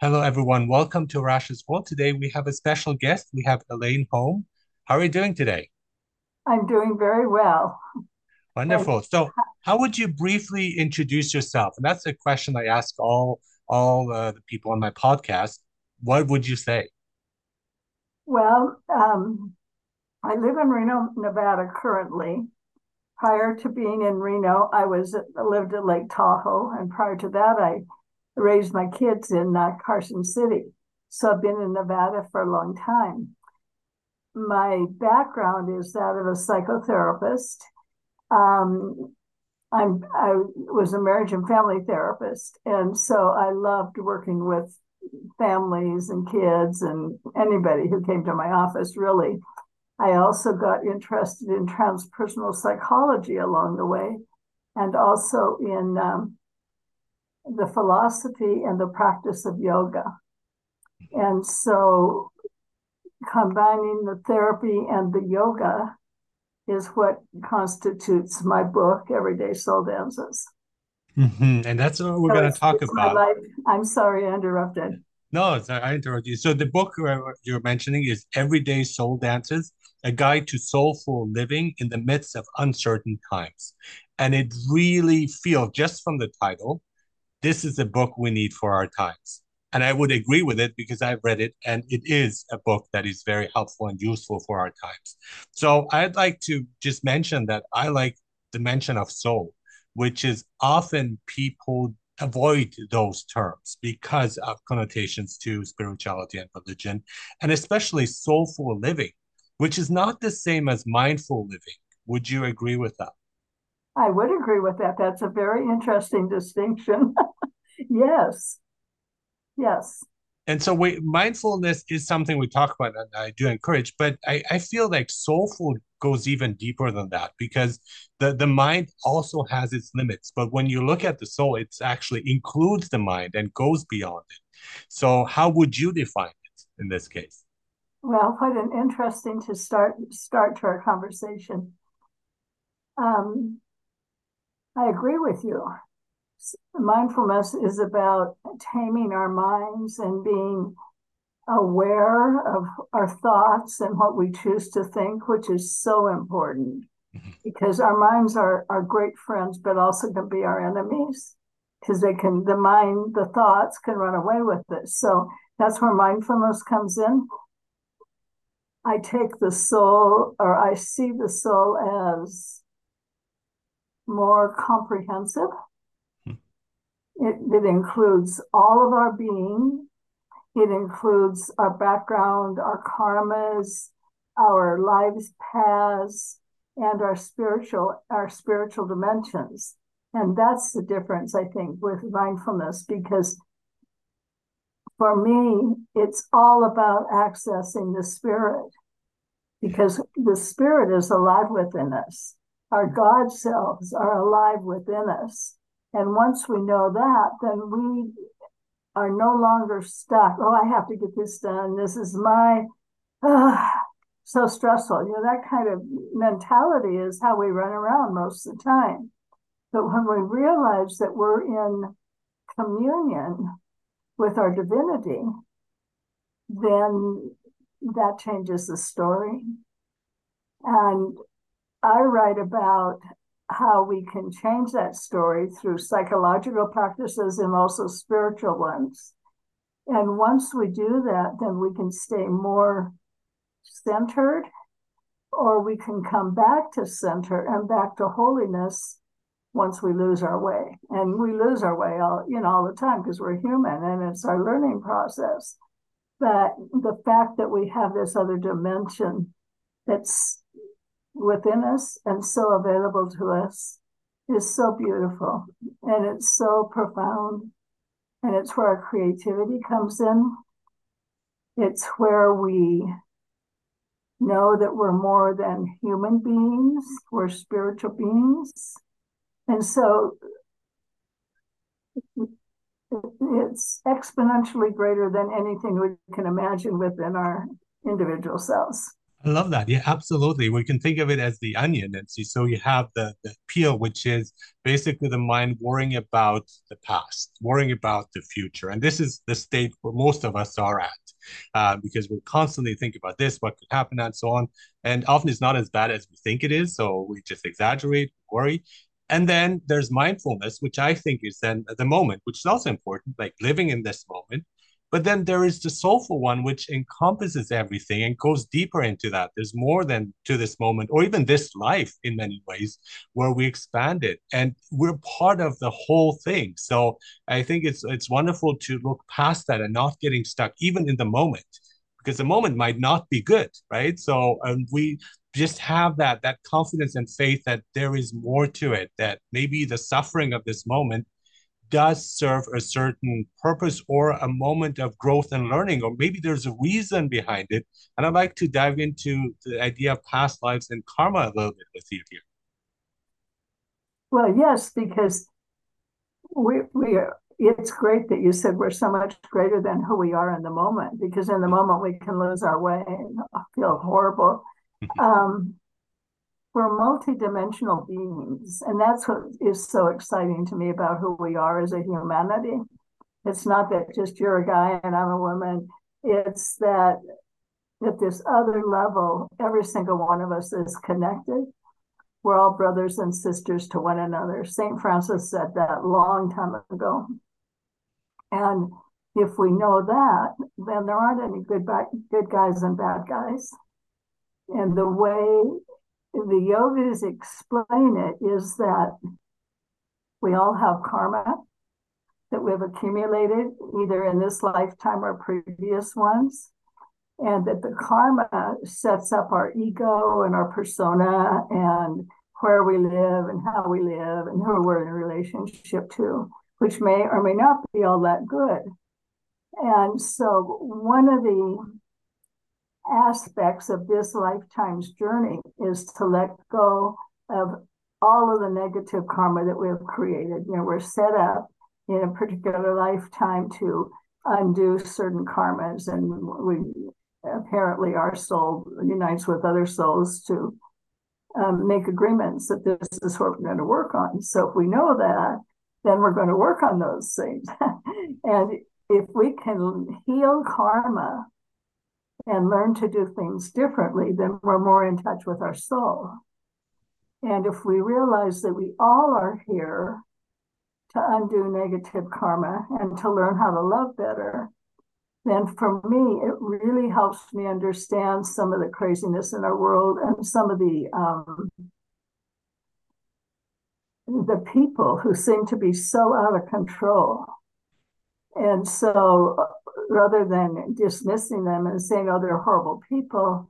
Hello, everyone. Welcome to Rash's World. Today we have a special guest. We have Elaine Hoem. How are you doing today? I'm doing very well. Wonderful. So, how would you briefly introduce yourself? And that's a question I ask all all uh, the people on my podcast. What would you say? well, um, I live in Reno, Nevada currently. Prior to being in Reno, I was lived at Lake Tahoe, and prior to that, I raised my kids in uh, Carson City. So I've been in Nevada for a long time. My background is that of a psychotherapist. Um, I'm I was a marriage and family therapist, and so I loved working with families and kids and anybody who came to my office, really. I also got interested in transpersonal psychology along the way and also in um, the philosophy and the practice of yoga. And so combining the therapy and the yoga is what constitutes my book, Everyday Soul Dances. hmm And that's what we're So going to talk about. life. I'm sorry I interrupted. No, it's, I interrupted you. So, the book you're mentioning is Everyday Soul Dances, a guide to soulful living in the midst of uncertain times. And it really feels, just from the title, this is a book we need for our times. And I would agree with it because I've read it and it is a book that is very helpful and useful for our times. So I'd like to just mention that I like the mention of soul, which is often people avoid those terms because of connotations to spirituality and religion, and especially soulful living, which is not the same as mindful living. Would you agree with that? I would agree with that. That's a very interesting distinction. Yes, yes. And so we, mindfulness is something we talk about and I do encourage, but I, I feel like soulful goes even deeper than that because the, the mind also has its limits. But when you look at the soul, it actually includes the mind and goes beyond it. So how would you define it in this case? Well, what an interesting to start start to our conversation. Um, I agree with you. Mindfulness is about taming our minds and being aware of our thoughts and what we choose to think, which is so important Mhm. because our minds are, are great friends, but also can be our enemies because they can, the mind, the thoughts can run away with it. So that's where mindfulness comes in. I take the soul or I see the soul as more comprehensive. It, it includes all of our being, it includes our background, our karmas, our lives paths, and our spiritual our spiritual dimensions. And that's the difference, I think, with mindfulness, because for me, it's all about accessing the spirit, because the spirit is alive within us. Our God selves are alive within us. And once we know that, then we are no longer stuck. Oh, I have to get this done. This is my ah, so stressful. You know, that kind of mentality is how we run around most of the time. But when we realize that we're in communion with our divinity, then that changes the story. And I write about how we can change that story through psychological practices and also spiritual ones. And once we do that, then we can stay more centered, or we can come back to center and back to holiness once we lose our way. And we lose our way all, you know, all the time because we're human and it's our learning process. But the fact that we have this other dimension that's within us and so available to us is so beautiful and it's so profound. And it's where our creativity comes in. It's where we know that we're more than human beings, we're spiritual beings. And so it's exponentially greater than anything we can imagine within our individual selves. I love that. Yeah, absolutely. We can think of it as the onion. And see, so you have the, the peel, which is basically the mind worrying about the past, worrying about the future. And this is the state where most of us are at uh, because we're constantly thinking about this, what could happen, and so on. And often it's not as bad as we think it is. So we just exaggerate, worry. And then there's mindfulness, which I think is then the moment, which is also important, like living in this moment but then there is the soulful one, which encompasses everything and goes deeper into that. There's more than to this moment, or even this life in many ways, where we expand it and we're part of the whole thing. So I think it's it's wonderful to look past that and not getting stuck even in the moment, because the moment might not be good, right? So and we just have that that confidence and faith that there is more to it that maybe the suffering of this moment does serve a certain purpose or a moment of growth and learning, or maybe there's a reason behind it. And I'd like to dive into the idea of past lives and karma a little bit with you here. Well, yes, because we we are. It's great that you said we're so much greater than who we are in the moment, because in the moment we can lose our way and feel horrible. um, we're multidimensional beings, and that's what is so exciting to me about who we are as a humanity. It's not that just you're a guy and I'm a woman. It's that at this other level, every single one of us is connected. We're all brothers and sisters to one another. St. Francis said that long time ago. And if we know that, then there aren't any good, good guys and bad guys. And the way the yogis explain it is that we all have karma that we've accumulated either in this lifetime or previous ones and that the karma sets up our ego and our persona and where we live and how we live and who we're in relationship to which may or may not be all that good. And so one of the aspects of this lifetime's journey is to let go of all of the negative karma that we have created. You know, we're set up in a particular lifetime to undo certain karmas, and we apparently our soul unites with other souls to um, make agreements that this is what we're going to work on. So if we know that, then we're going to work on those things. and if we can heal karma and learn to do things differently, then we're more in touch with our soul. And if we realize that we all are here to undo negative karma and to learn how to love better, then for me, it really helps me understand some of the craziness in our world and some of the um, the people who seem to be so out of control. And so rather than dismissing them and saying, oh, they're horrible people.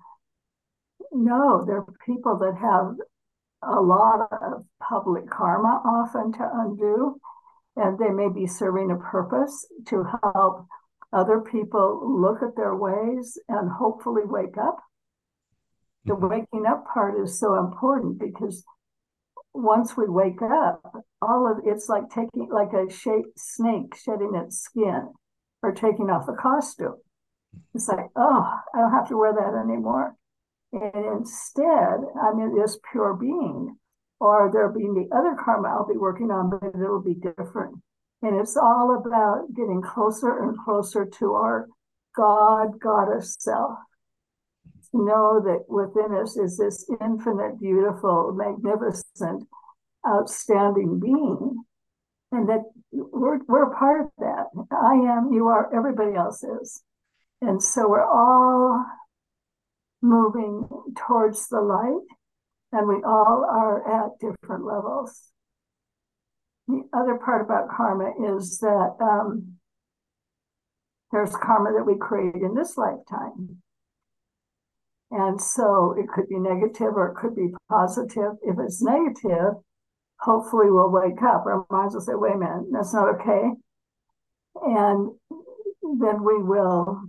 No, they're people that have a lot of public karma often to undo, and they may be serving a purpose to help other people look at their ways and hopefully wake up. The mm-hmm. waking up part is so important because once we wake up, all of it's like taking like a snake shedding its skin or taking off a costume. It's like, oh, I don't have to wear that anymore. And instead, I'm in this pure being, or there'll be the other karma I'll be working on, but it'll be different. And it's all about getting closer and closer to our God, Goddess self. Know that within us is this infinite, beautiful, magnificent, outstanding being and that we're, we're part of that. I am, you are, everybody else is. And so we're all moving towards the light, and we all are at different levels. The other part about karma is that um, there's karma that we create in this lifetime. And so it could be negative or it could be positive. If it's negative, hopefully we'll wake up. Our minds will say, wait a minute, that's not okay. And then we will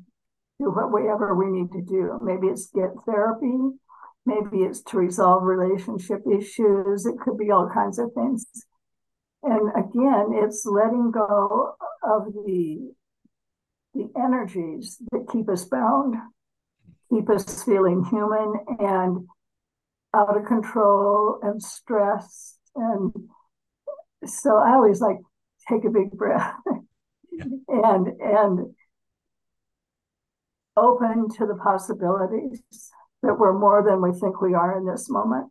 do whatever we need to do. Maybe it's get therapy, maybe it's to resolve relationship issues, it could be all kinds of things. And again, it's letting go of the the energies that keep us bound keep us feeling human and out of control and stressed. And so I always like take a big breath yeah. and and open to the possibilities that we're more than we think we are in this moment.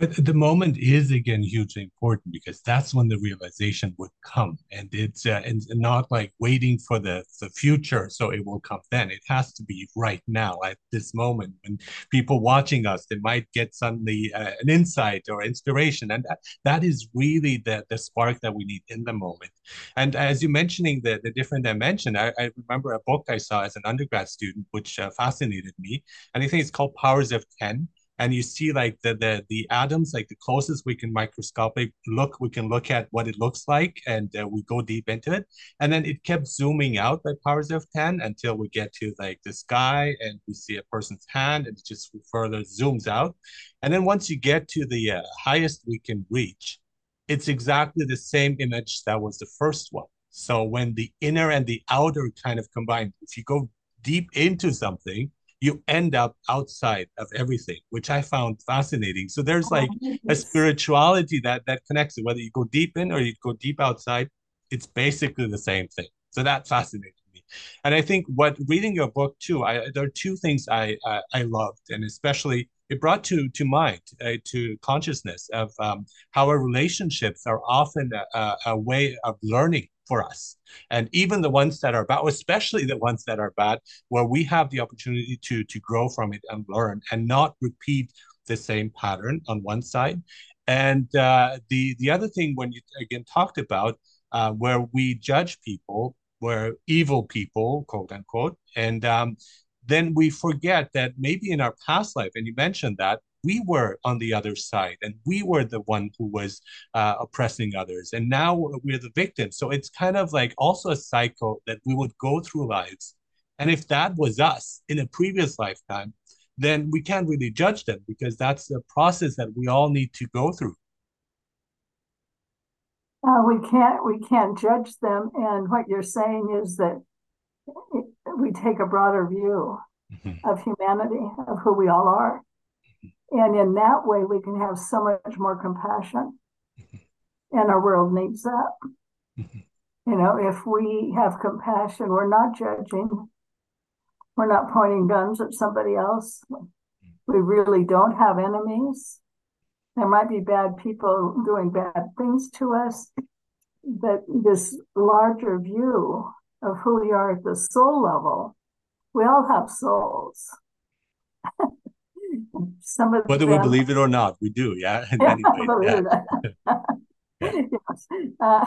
But the moment is again hugely important because that's when the realization would come, and it's uh, and not like waiting for the the future so it will come then. It has to be right now at this moment. When people watching us they might get suddenly uh, an insight or inspiration, and that, that is really the the spark that we need in the moment. And as you're mentioning the the different dimension, I, I remember a book I saw as an undergrad student which uh, fascinated me, and I think it's called Powers of Ten and you see like the the the atoms like the closest we can microscopic look we can look at what it looks like and uh, we go deep into it. And then it kept zooming out by powers of 10 until we get to like the sky and we see a person's hand and it just further zooms out. And then once you get to the uh, highest we can reach it's exactly the same image that was the first one. So when the inner and the outer kind of combine if you go deep into something you end up outside of everything, which I found fascinating. So there's oh, like a spirituality that that connects it, whether you go deep in or you go deep outside, it's basically the same thing. So that fascinated me. And I think what reading your book too, I, there are two things I, I, I loved, and especially it brought to to mind uh, to consciousness of um, how our relationships are often a, a, way of learning for us. And even the ones that are bad especially the ones that are bad where we have the opportunity to to grow from it and learn and not repeat the same pattern on one side. And uh, the the other thing when you again talked about uh, where we judge people where evil people quote unquote and um, then we forget that maybe in our past life, and you mentioned that, we were on the other side and we were the one who was uh, oppressing others and now we're the victims so it's kind of like also a cycle that we would go through lives and if that was us in a previous lifetime then we can't really judge them because that's the process that we all need to go through uh, we can't we can't judge them and what you're saying is that we take a broader view mm-hmm. of humanity, of who we all are. And in that way, we can have so much more compassion. And our world needs that. You know, if we have compassion, we're not judging, we're not pointing guns at somebody else. We really don't have enemies. There might be bad people doing bad things to us, but this larger view of who we are at the soul level, we all have souls. Some of whether them, we believe it or not, we do, yeah. Many yeah. yes. Uh,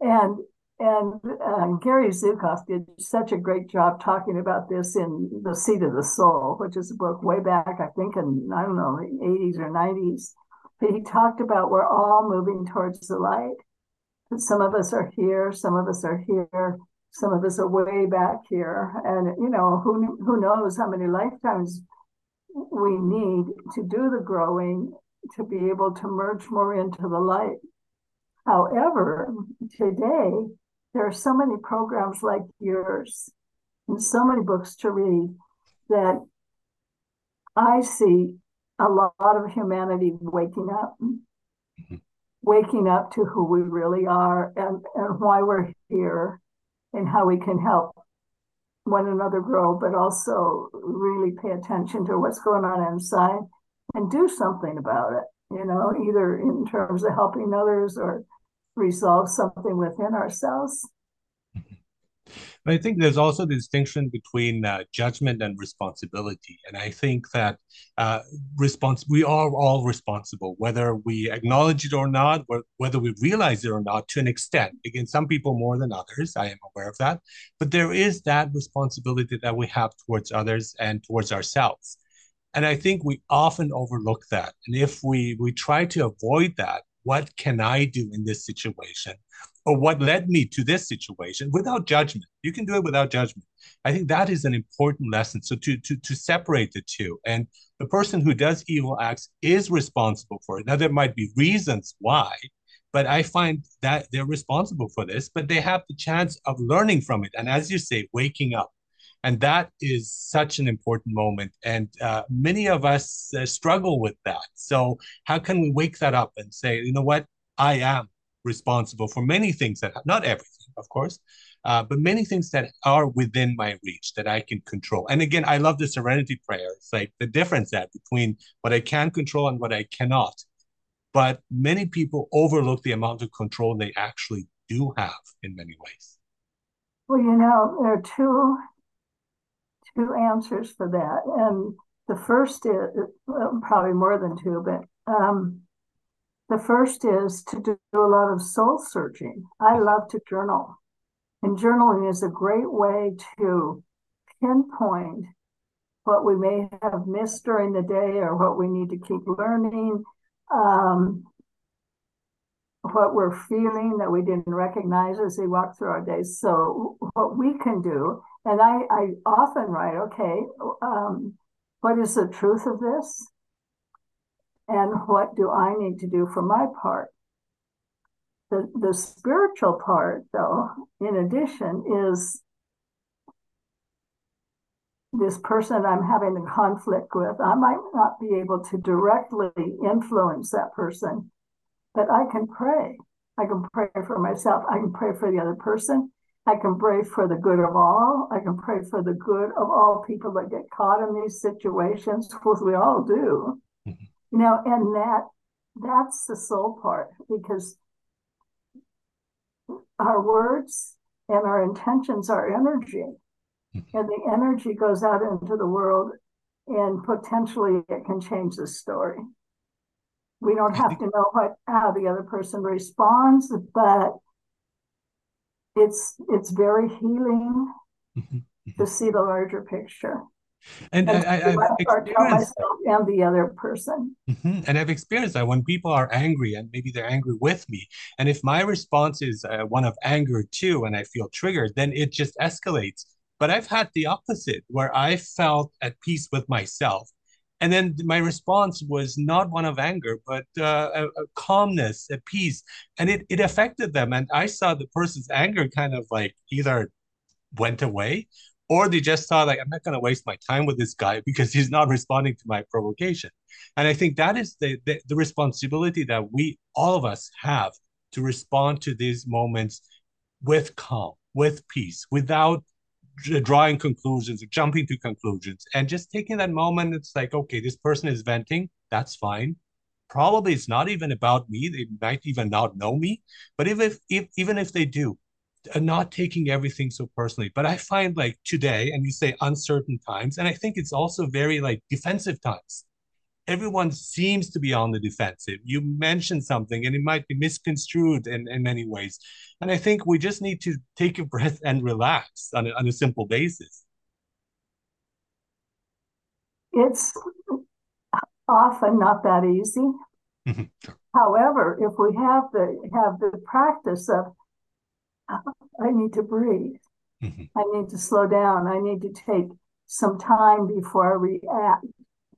and and uh, Gary Zukav did such a great job talking about this in The Seat of the Soul, which is a book way back, I think, in, I don't know, the 80s or 90s. But he talked about we're all moving towards the light. Some of us are here, some of us are here, some of us are way back here, and you know who who knows how many lifetimes we need to do the growing to be able to merge more into the light. However, today there are so many programs like yours and so many books to read that I see a lot of humanity waking up, mm-hmm. waking up to who we really are and, and why we're here and how we can help one another grow, but also really pay attention to what's going on inside and do something about it, you know, either in terms of helping others or resolve something within ourselves. But I think there's also the distinction between uh, judgment and responsibility. And I think that uh, response we are all responsible, whether we acknowledge it or not, whether we realize it or not, to an extent. Again, some people more than others. I am aware of that. But there is that responsibility that we have towards others and towards ourselves. And I think we often overlook that. And if we we try to avoid that, what can I do in this situation? Or what led me to this situation without judgment. You can do it without judgment. I think that is an important lesson. So to to to separate the two, and the person who does evil acts is responsible for it. Now there might be reasons why, but I find that they're responsible for this. But they have the chance of learning from it, and as you say, waking up. And that is such an important moment. And uh, many of us uh, struggle with that. So, how can we wake that up and say, you know what? I am responsible for many things that, not everything, of course, uh, but many things that are within my reach that I can control. And again, I love the serenity prayer. It's like the difference that between what I can control and what I cannot. But many people overlook the amount of control they actually do have in many ways. Well, you know, there are two two answers for that, and the first is well, probably more than two, but um, the first is to do a lot of soul searching. I love to journal. And journaling is a great way to pinpoint what we may have missed during the day or what we need to keep learning, um, what we're feeling that we didn't recognize as we walk through our days. So, what we can do, and I, I often write, okay, um, what is the truth of this? And what do I need to do for my part? The, the spiritual part, though, in addition, is this person I'm having a conflict with. I might not be able to directly influence that person, but I can pray. I can pray for myself. I can pray for the other person. I can pray for the good of all. I can pray for the good of all people that get caught in these situations, because we all do. Mm-hmm. You know, and that that's the soul part because our words and our intentions are energy. Mm-hmm. And the energy goes out into the world, and potentially it can change the story. We don't have to know what how the other person responds, but it's it's very healing mm-hmm. to see the larger picture. And, and I, have experienced and the other person. Mm-hmm. And I've experienced that when people are angry and maybe they're angry with me, and if my response is uh, one of anger too, and I feel triggered, then it just escalates. But I've had the opposite, where I felt at peace with myself, and then my response was not one of anger, but uh, a, a calmness, a peace, and it it affected them. And I saw the person's anger kind of like either went away or they just thought like i'm not going to waste my time with this guy because he's not responding to my provocation. And i think that is the, the, the responsibility that we all of us have to respond to these moments with calm with peace without drawing conclusions jumping to conclusions and just taking that moment it's like okay this person is venting. That's fine. Probably it's not even about me. They might even not know me. But if, if, if even if they do not taking everything so personally. But I find like today, and you say uncertain times, and I think it's also very like defensive times. Everyone seems to be on the defensive. You mentioned something and it might be misconstrued in, in many ways. And I think we just need to take a breath and relax on a, on a simple basis. It's often not that easy. Mm-hmm. However, if we have the have the practice of I need to breathe. Mm-hmm. I need to slow down. I need to take some time before I react.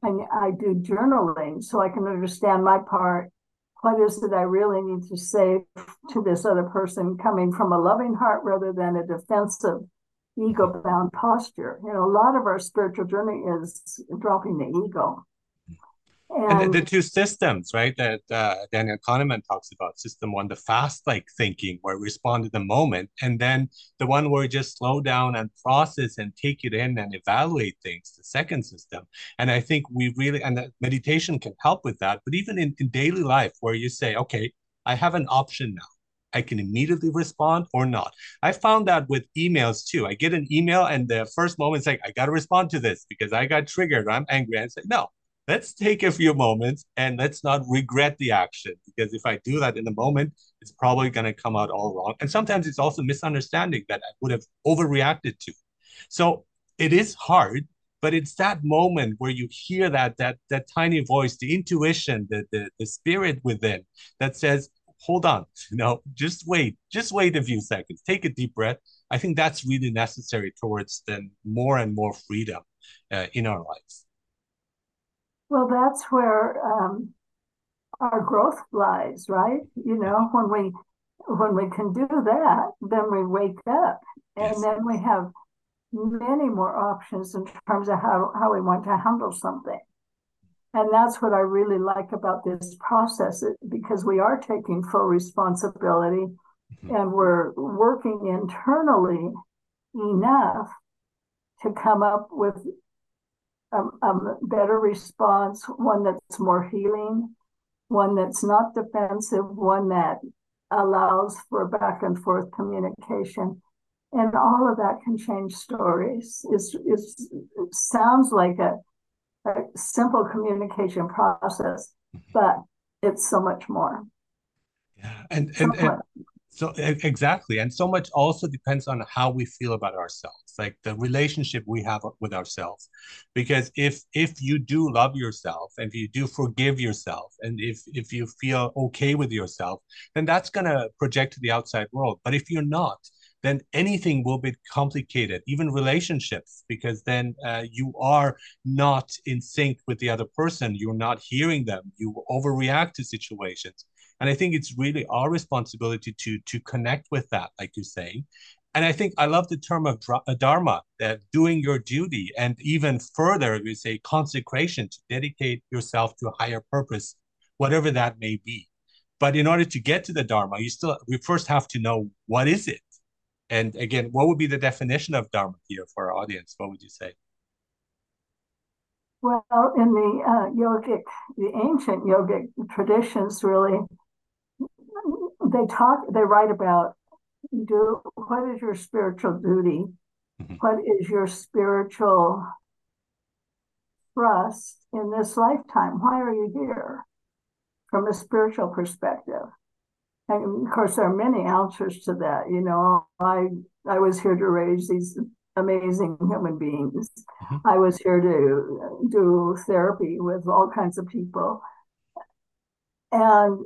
And I do journaling so I can understand my part. What is it I really need to say to this other person coming from a loving heart rather than a defensive, ego bound posture? You know, a lot of our spiritual journey is dropping the ego. And, and the, the, two systems, right, that uh, Daniel Kahneman talks about system one, the fast like thinking, where we respond to the moment, and then the one where we just slow down and process and take it in and evaluate things, the second system. And I think we really, and meditation can help with that. But even in, in daily life, where you say, okay, I have an option now. I can immediately respond or not. I found that with emails too. I get an email and the first moment it's like, I got to respond to this because I got triggered. I'm angry. And say, no, let's take a few moments and let's not regret the action because if I do that in the moment, it's probably going to come out all wrong. And sometimes it's also misunderstanding that I would have overreacted to. So it is hard, but it's that moment where you hear that that that tiny voice, the intuition, the the, the spirit within that says, hold on, you know, just wait, just wait a few seconds, take a deep breath. I think that's really necessary towards then more and more freedom uh, in our lives. Well, that's where um, our growth lies, right? You know, when we when we can do that, then we wake up, and yes. then we have many more options in terms of how, how we want to handle something. And that's what I really like about this process because we are taking full responsibility mm-hmm. and we're working internally enough to come up with a, a better response, one that's more healing, one that's not defensive, one that allows for back and forth communication. And all of that can change stories. It's, it's, it sounds like a, a simple communication process, mm-hmm. but it's so much more. Yeah, and and, and so exactly, and so much also depends on how we feel about ourselves, like the relationship we have with ourselves. Because if if you do love yourself, and if you do forgive yourself, and if if you feel okay with yourself, then that's gonna project to the outside world. But if you're not, then anything will be complicated, even relationships, because then uh, you are not in sync with the other person. You're not hearing them. You overreact to situations. And I think it's really our responsibility to to connect with that, like you say. And I think I love the term of uh, dharma, that doing your duty, and even further, we say consecration to dedicate yourself to a higher purpose, whatever that may be. But in order to get to the dharma, you still we first have to know what is it and again, what would be the definition of Dharma here for our audience? What would you say? Well, in the uh, yogic, the ancient yogic traditions, really, they talk, they write about do what is your spiritual duty? Mm-hmm. What is your spiritual thrust in this lifetime? Why are you here? From a spiritual perspective. And of course, there are many answers to that. You know, I I was here to raise these amazing human beings. Mm-hmm. I was here to do therapy with all kinds of people. And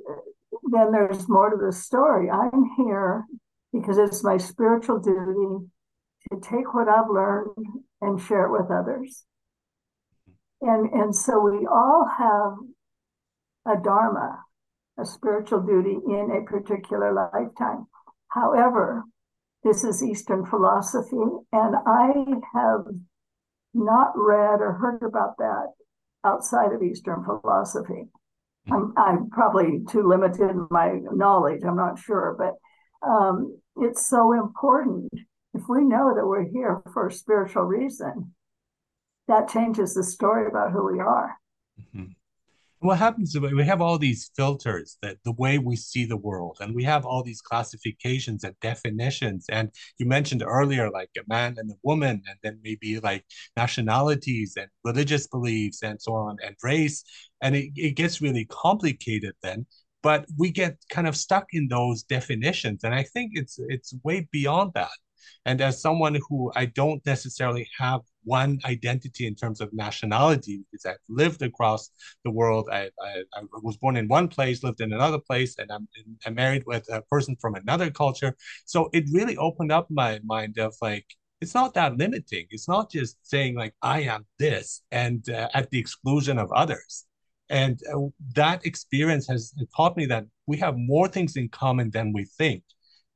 then there's more to the story. I'm here because it's my spiritual duty to take what I've learned and share it with others. And and so we all have a dharma, a spiritual duty in a particular lifetime. However, this is Eastern philosophy, and I have not read or heard about that outside of Eastern philosophy. I'm, I'm probably too limited in my knowledge, I'm not sure, but um, it's so important. If we know that we're here for a spiritual reason, that changes the story about who we are. Mm-hmm what happens is we have all these filters that the way we see the world and we have all these classifications and definitions. And you mentioned earlier like a man and a woman and then maybe like nationalities and religious beliefs and so on and race. And it, it gets really complicated then but we get kind of stuck in those definitions. And i think it's it's way beyond that and as someone who i don't necessarily have one identity in terms of nationality because I've lived across the world. I, I, I, was born in one place, lived in another place, and I'm, I'm married with a person from another culture. So it really opened up my mind of like, it's not that limiting. It's not just saying like, I am this and uh, at the exclusion of others. And uh, that experience has taught me that we have more things in common than we think.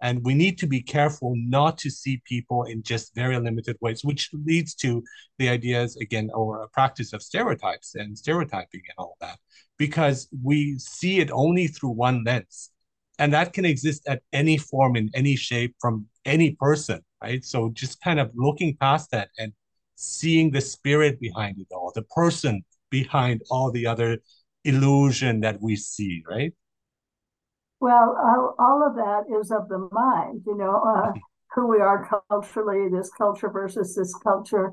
And we need to be careful not to see people in just very limited ways, which leads to the ideas, again, or a practice of stereotypes and stereotyping and all that, because we see it only through one lens. And that can exist at any form, in any shape, from any person, right? So just kind of looking past that and seeing the spirit behind it all, the person behind all the other illusion that we see, right? Well, all, all of that is of the mind, you know, uh, who we are culturally, this culture versus this culture.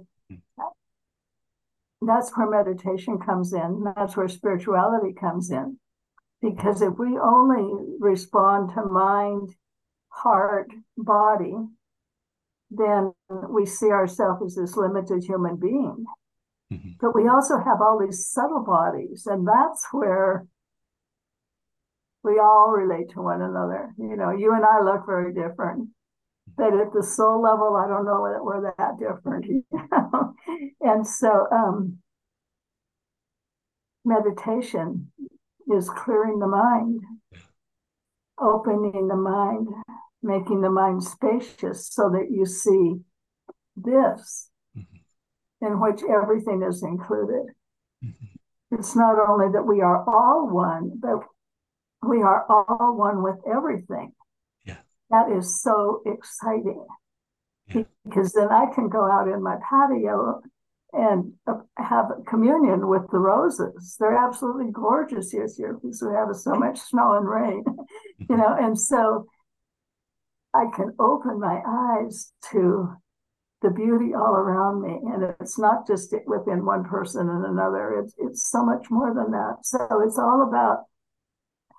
That's where meditation comes in. That's where spirituality comes in. Because if we only respond to mind, heart, body, then we see ourselves as this limited human being. Mm-hmm. But we also have all these subtle bodies, and that's where we all relate to one another. You know, you and I look very different. But at the soul level, I don't know that we're that different. You know? and so um, meditation is clearing the mind, opening the mind, making the mind spacious so that you see this mm-hmm. in which everything is included. Mm-hmm. It's not only that we are all one, but we are all one with everything. Yeah. That is so exciting yeah. because then I can go out in my patio and have communion with the roses. They're absolutely gorgeous this year because we have so much snow and rain, you mm-hmm. know, and so I can open my eyes to the beauty all around me. And it's not just within one person and another, it's, it's so much more than that. So it's all about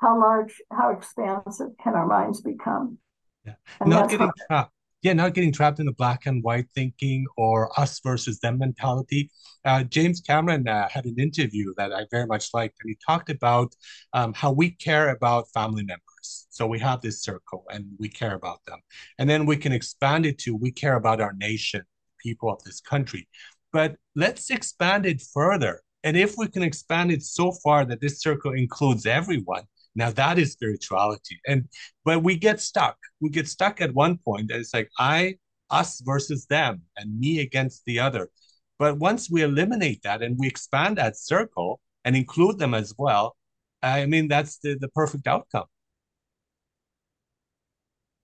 how large, how expansive can our minds become. Yeah. not getting trapped. Yeah, not getting trapped in the black and white thinking or us versus them mentality. Uh, James Cameron uh, had an interview that I very much liked, and he talked about um, how we care about family members. So we have this circle and we care about them. And then we can expand it to we care about our nation, people of this country. But let's expand it further. And if we can expand it so far that this circle includes everyone, now that is spirituality. And but we get stuck. We get stuck at one point. And it's like I, us versus them, and me against the other. But once we eliminate that and we expand that circle and include them as well, I mean that's the, the perfect outcome.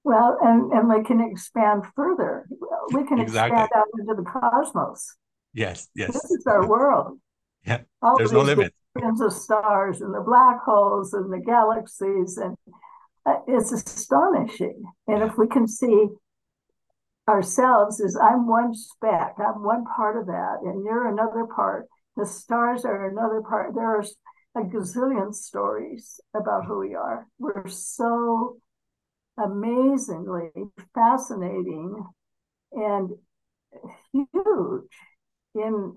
Well, and, and we can expand further. We can exactly. expand out into the cosmos. Yes, yes. This is our world. Yeah, All there's no limit billions of stars and the black holes and the galaxies and uh, it's astonishing. And if we can see ourselves as i'm one speck i'm one part of that and you're another part. The stars are another part. There are a gazillion stories about who we are. We're so amazingly fascinating and huge in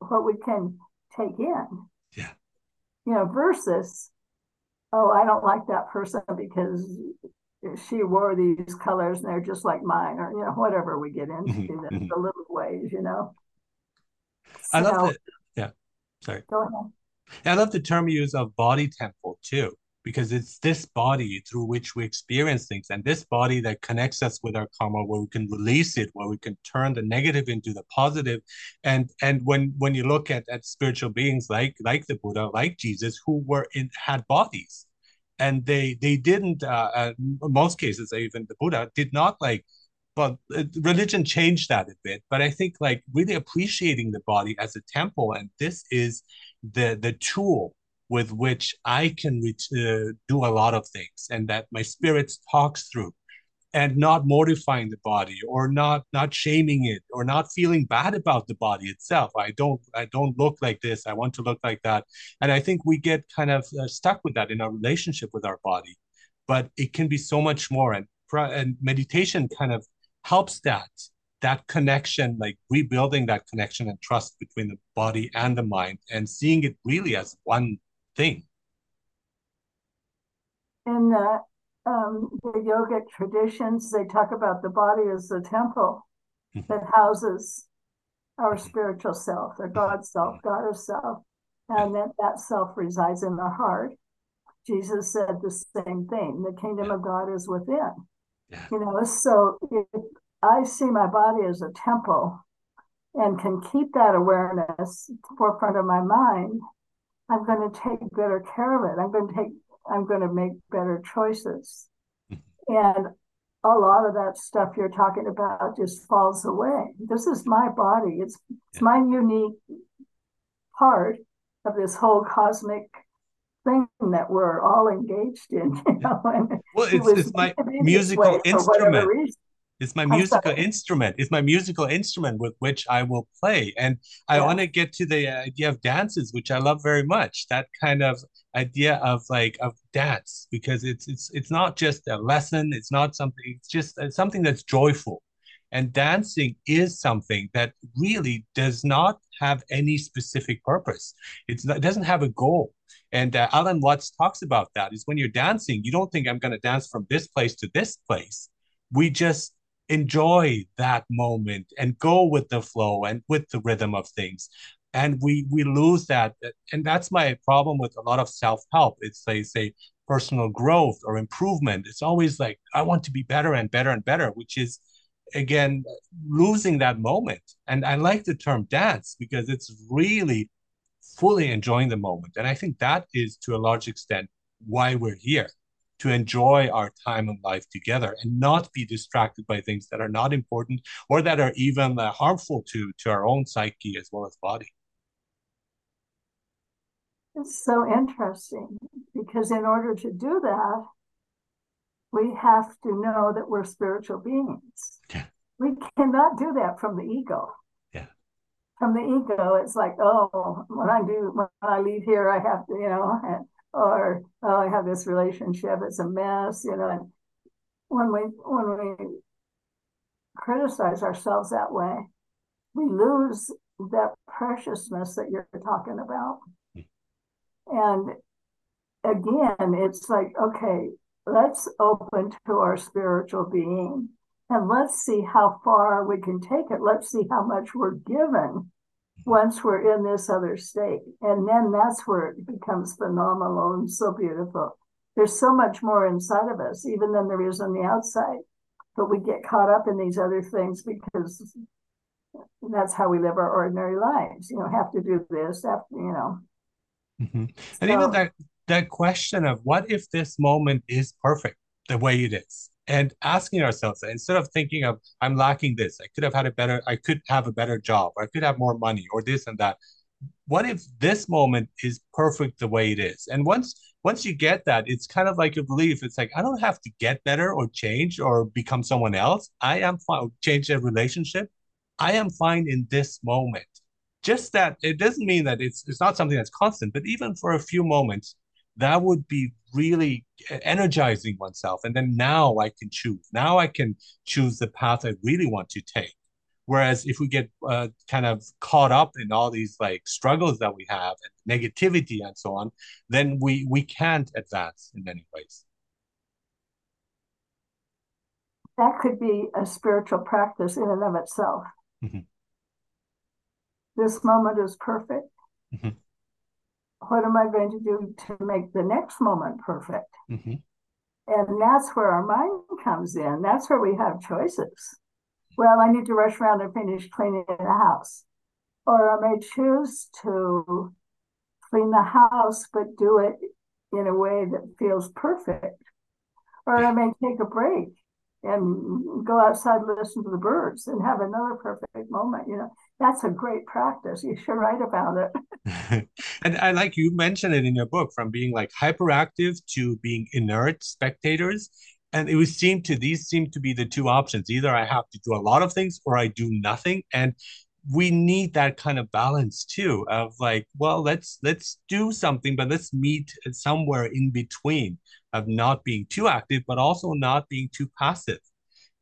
what we can take in. Yeah. You know, versus, oh, I don't like that person because she wore these colors and they're just like mine, or you know, whatever we get into mm-hmm. the, mm-hmm. the little ways, you know. I love that. Yeah. Sorry. Go ahead. I love the term you use of body temple too because it's this body through which we experience things. And this body that connects us with our karma where we can release it where we can turn the negative into the positive. And and when when you look at, at spiritual beings like like the buddha like jesus who were in had bodies and they they didn't uh, uh in most cases even the buddha did not like but uh, religion changed that a bit. But i think like really appreciating the body as a temple and this is the the tool with which I can uh, do a lot of things and that my spirit talks through and not mortifying the body or not not shaming it or not feeling bad about the body itself. I don't i don't look like this. I want to look like that. And i think we get kind of uh, stuck with that in our relationship with our body but it can be so much more and and meditation kind of helps that that connection like rebuilding that connection and trust between the body and the mind and seeing it really as one thing. In the, um, the yogic traditions, they talk about the body as the temple mm-hmm. that houses our mm-hmm. spiritual self, the God self, God of self, and that that self resides in the heart. Jesus said the same thing. The kingdom of God is within. Yeah. You know, so if I see my body as a temple and can keep that awareness forefront of my mind, I'm going to take better care of it. I'm going to take, I'm going to make better choices. Mm-hmm. and a lot of that stuff you're talking about just falls away. This is my body. It's it's my unique part of this whole cosmic thing that we're all engaged in. You know, well, it's, it's my musical instrument. It's my musical instrument. It's my musical instrument with which I will play. And I yeah. want to get to the idea of dances, which I love very much. That kind of idea of like of dance, because it's it's it's not just a lesson. It's not something. It's just uh, something that's joyful. And dancing is something that really does not have any specific purpose. It's not, it doesn't have a goal. And uh, Alan Watts talks about that. Is when you're dancing, you don't think I'm going to dance from this place to this place. We just enjoy that moment and go with the flow and with the rhythm of things and we we lose that and that's my problem with a lot of self-help it's they say personal growth or improvement it's always like i want to be better and better and better which is again losing that moment. And I like the term dance because it's really fully enjoying the moment. And I think that is to a large extent why we're here to enjoy our time in life together and not be distracted by things that are not important or that are even uh, harmful to to our own psyche as well as body. It's so interesting because in order to do that we have to know that we're spiritual beings. Yeah. we cannot do that from the ego. Yeah. From the ego it's like oh when i do when i leave here i have to you know or oh, I have this relationship, it's a mess, you know. And when we when we criticize ourselves that way, we lose that preciousness that you're talking about. And again, it's like, okay, let's open to our spiritual being and let's see how far we can take it. Let's see how much we're given once we're in this other state. And then that's where it becomes phenomenal and so beautiful. There's so much more inside of us, even than there is on the outside. But we get caught up in these other things because that's how we live our ordinary lives. You know, have to do this, have to, you know. Mm-hmm. And so, even that that question of what if this moment is perfect the way it is? And asking ourselves instead of thinking of i'm lacking this. I could have had a better i could have a better job or i could have more money or this and that what if this moment is perfect the way it is? And once once you get that it's kind of like a belief. It's like i don't have to get better or change or become someone else. I am fine change a relationship. I am fine in this moment. Just that it doesn't mean that it's it's not something that's constant but even for a few moments that would be really energizing oneself. And then now i can choose. Now i can choose the path i really want to take. Whereas if we get uh, kind of caught up in all these like struggles that we have and negativity and so on then we we can't advance in many ways. That could be a spiritual practice in and of itself. Mm-hmm. this moment is perfect. Mm-hmm what am I going to do to make the next moment perfect? Mm-hmm. And that's where our mind comes in. That's where we have choices. Well, I need to rush around and finish cleaning the house. Or I may choose to clean the house, but do it in a way that feels perfect. Or I may take a break and go outside and listen to the birds and have another perfect moment. You know, that's a great practice. You should write about it. and I like you mentioned it in your book from being like hyperactive to being inert spectators. And it would seem to these seem to be the two options. Either I have to do a lot of things or I do nothing. And we need that kind of balance too of like well let's let's do something but let's meet somewhere in between of not being too active but also not being too passive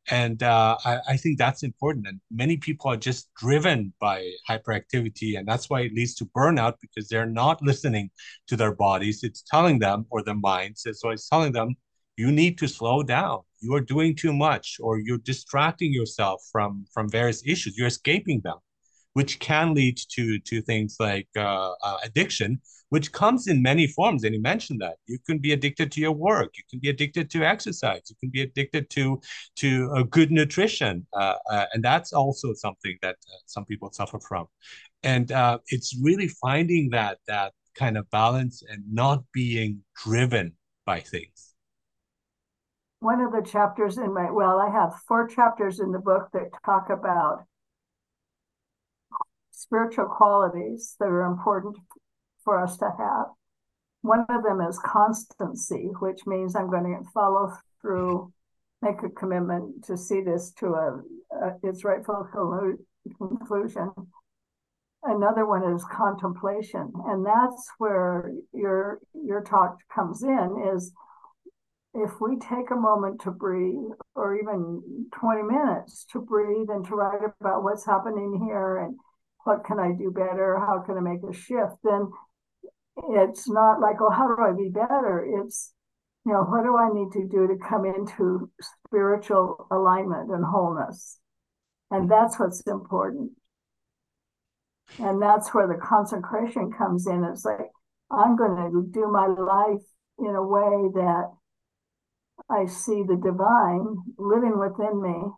and uh, I, I, think that's important. And many people are just driven by hyperactivity and that's why it leads to burnout because they're not listening to their bodies. It's telling them or their minds. So it's telling them you need to slow down. You are doing too much or you're distracting yourself from from various issues. You're escaping them which can lead to to things like uh, uh, addiction which comes in many forms. And you mentioned that you can be addicted to your work, you can be addicted to exercise, you can be addicted to to a good nutrition, uh, uh, and that's also something that uh, some people suffer from. And uh, it's really finding that that kind of balance and not being driven by things. One of the chapters in my well, I have four chapters in the book that talk about spiritual qualities that are important for us to have. One of them is constancy, which means I'm going to follow through, make a commitment to see this to a, a its rightful conclusion. Another one is contemplation, and that's where your your talk comes in. Is if we take a moment to breathe, or even 20 minutes to breathe and to write about what's happening here and what can I do better, how can I make a shift, then it's not like, oh, how do I be better? It's, you know, what do I need to do to come into spiritual alignment and wholeness? And that's what's important. And that's where the consecration comes in. It's like, I'm going to do my life in a way that I see the divine living within me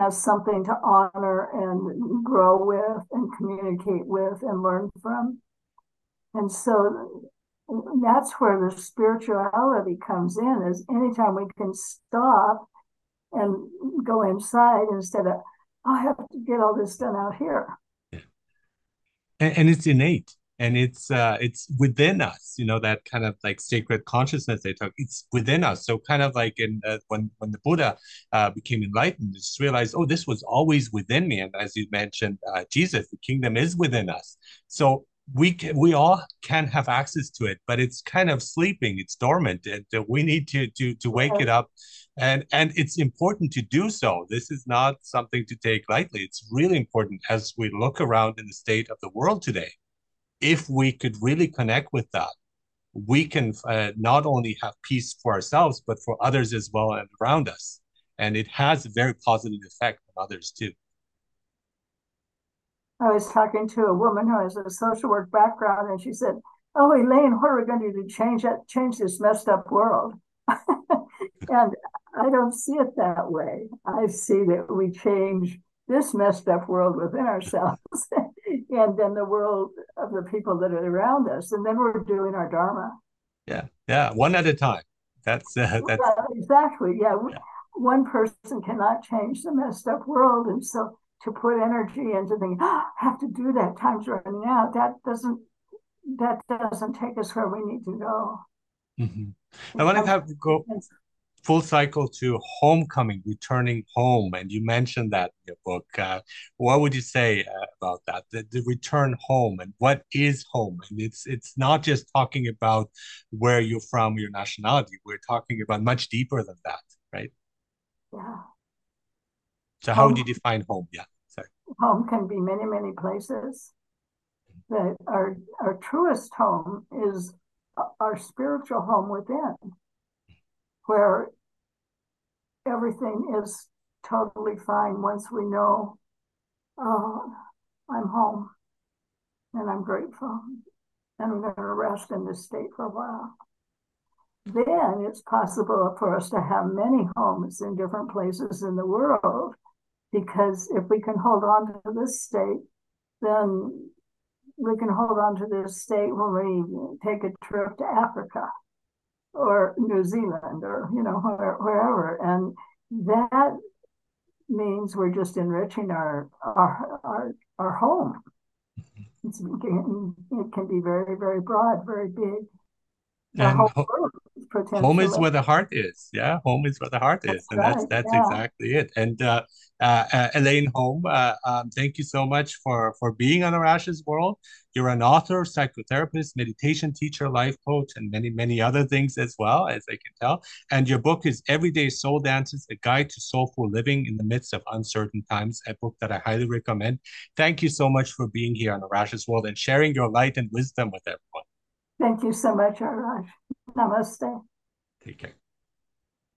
as something to honor and grow with and communicate with and learn from. And so that's where the spirituality comes in is anytime we can stop and go inside instead of, oh, I have to get all this done out here. Yeah. And, and it's innate and it's uh it's within us you know that kind of like sacred consciousness they talk it's within us. So kind of like in uh, when when the buddha uh, became enlightened just realized oh this was always within me. And as you mentioned uh, jesus the kingdom is within us. So we can, we all can have access to it but it's kind of sleeping it's dormant and uh, we need to to to wake it up. And and it's important to do so. This is not something to take lightly. It's really important as we look around in the state of the world today if we could really connect with that, we can uh, not only have peace for ourselves, but for others as well and around us. And it has a very positive effect on others too. I was talking to a woman who has a social work background, and she said, "Oh, Elaine, what are we going to do to change that, change this messed up world?" and I don't see it that way. I see that we change this messed up world within ourselves and then the world of the people that are around us and then we're doing our dharma. Yeah yeah one at a time. That's uh, that's yeah, exactly yeah. yeah. one person cannot change the messed up world and so to put energy into thinking oh, i have to do that time's running out that doesn't that doesn't take us where we need to go. Mm-hmm. i want to have go full cycle to homecoming, returning home, and you mentioned that in your book. Uh, what would you say uh, about that? The, the, return home and what is home? And it's it's not just talking about where you're from, your nationality. We're talking about much deeper than that, right? Yeah. So how home, would you define home? Yeah. Sorry. Home can be many, many places. That our our truest home is our spiritual home within where everything is totally fine once we know uh, I'm home and I'm grateful and I'm going to rest in this state for a while. Then it's possible for us to have many homes in different places in the world because if we can hold on to this state, then we can hold on to this state when we take a trip to Africa or New Zealand or you know where, wherever, and that means we're just enriching our our our, our home. It's, it can be very very broad, very big. And home is where the heart is. Yeah, home is where the heart that's is, and right, that's that's yeah. exactly it. And uh, uh, uh, Elaine Hoem, uh, um, thank you so much for for being on Arash's World. You're an author, psychotherapist, meditation teacher, life coach, and many many other things as well, as I can tell. And your book is Everyday Soul Dances: A Guide to Soulful Living in the Midst of Uncertain Times. A book that I highly recommend. Thank you so much for being here on Arash's World and sharing your light and wisdom with everyone. Thank you so much, Arash. Namaste. Take care.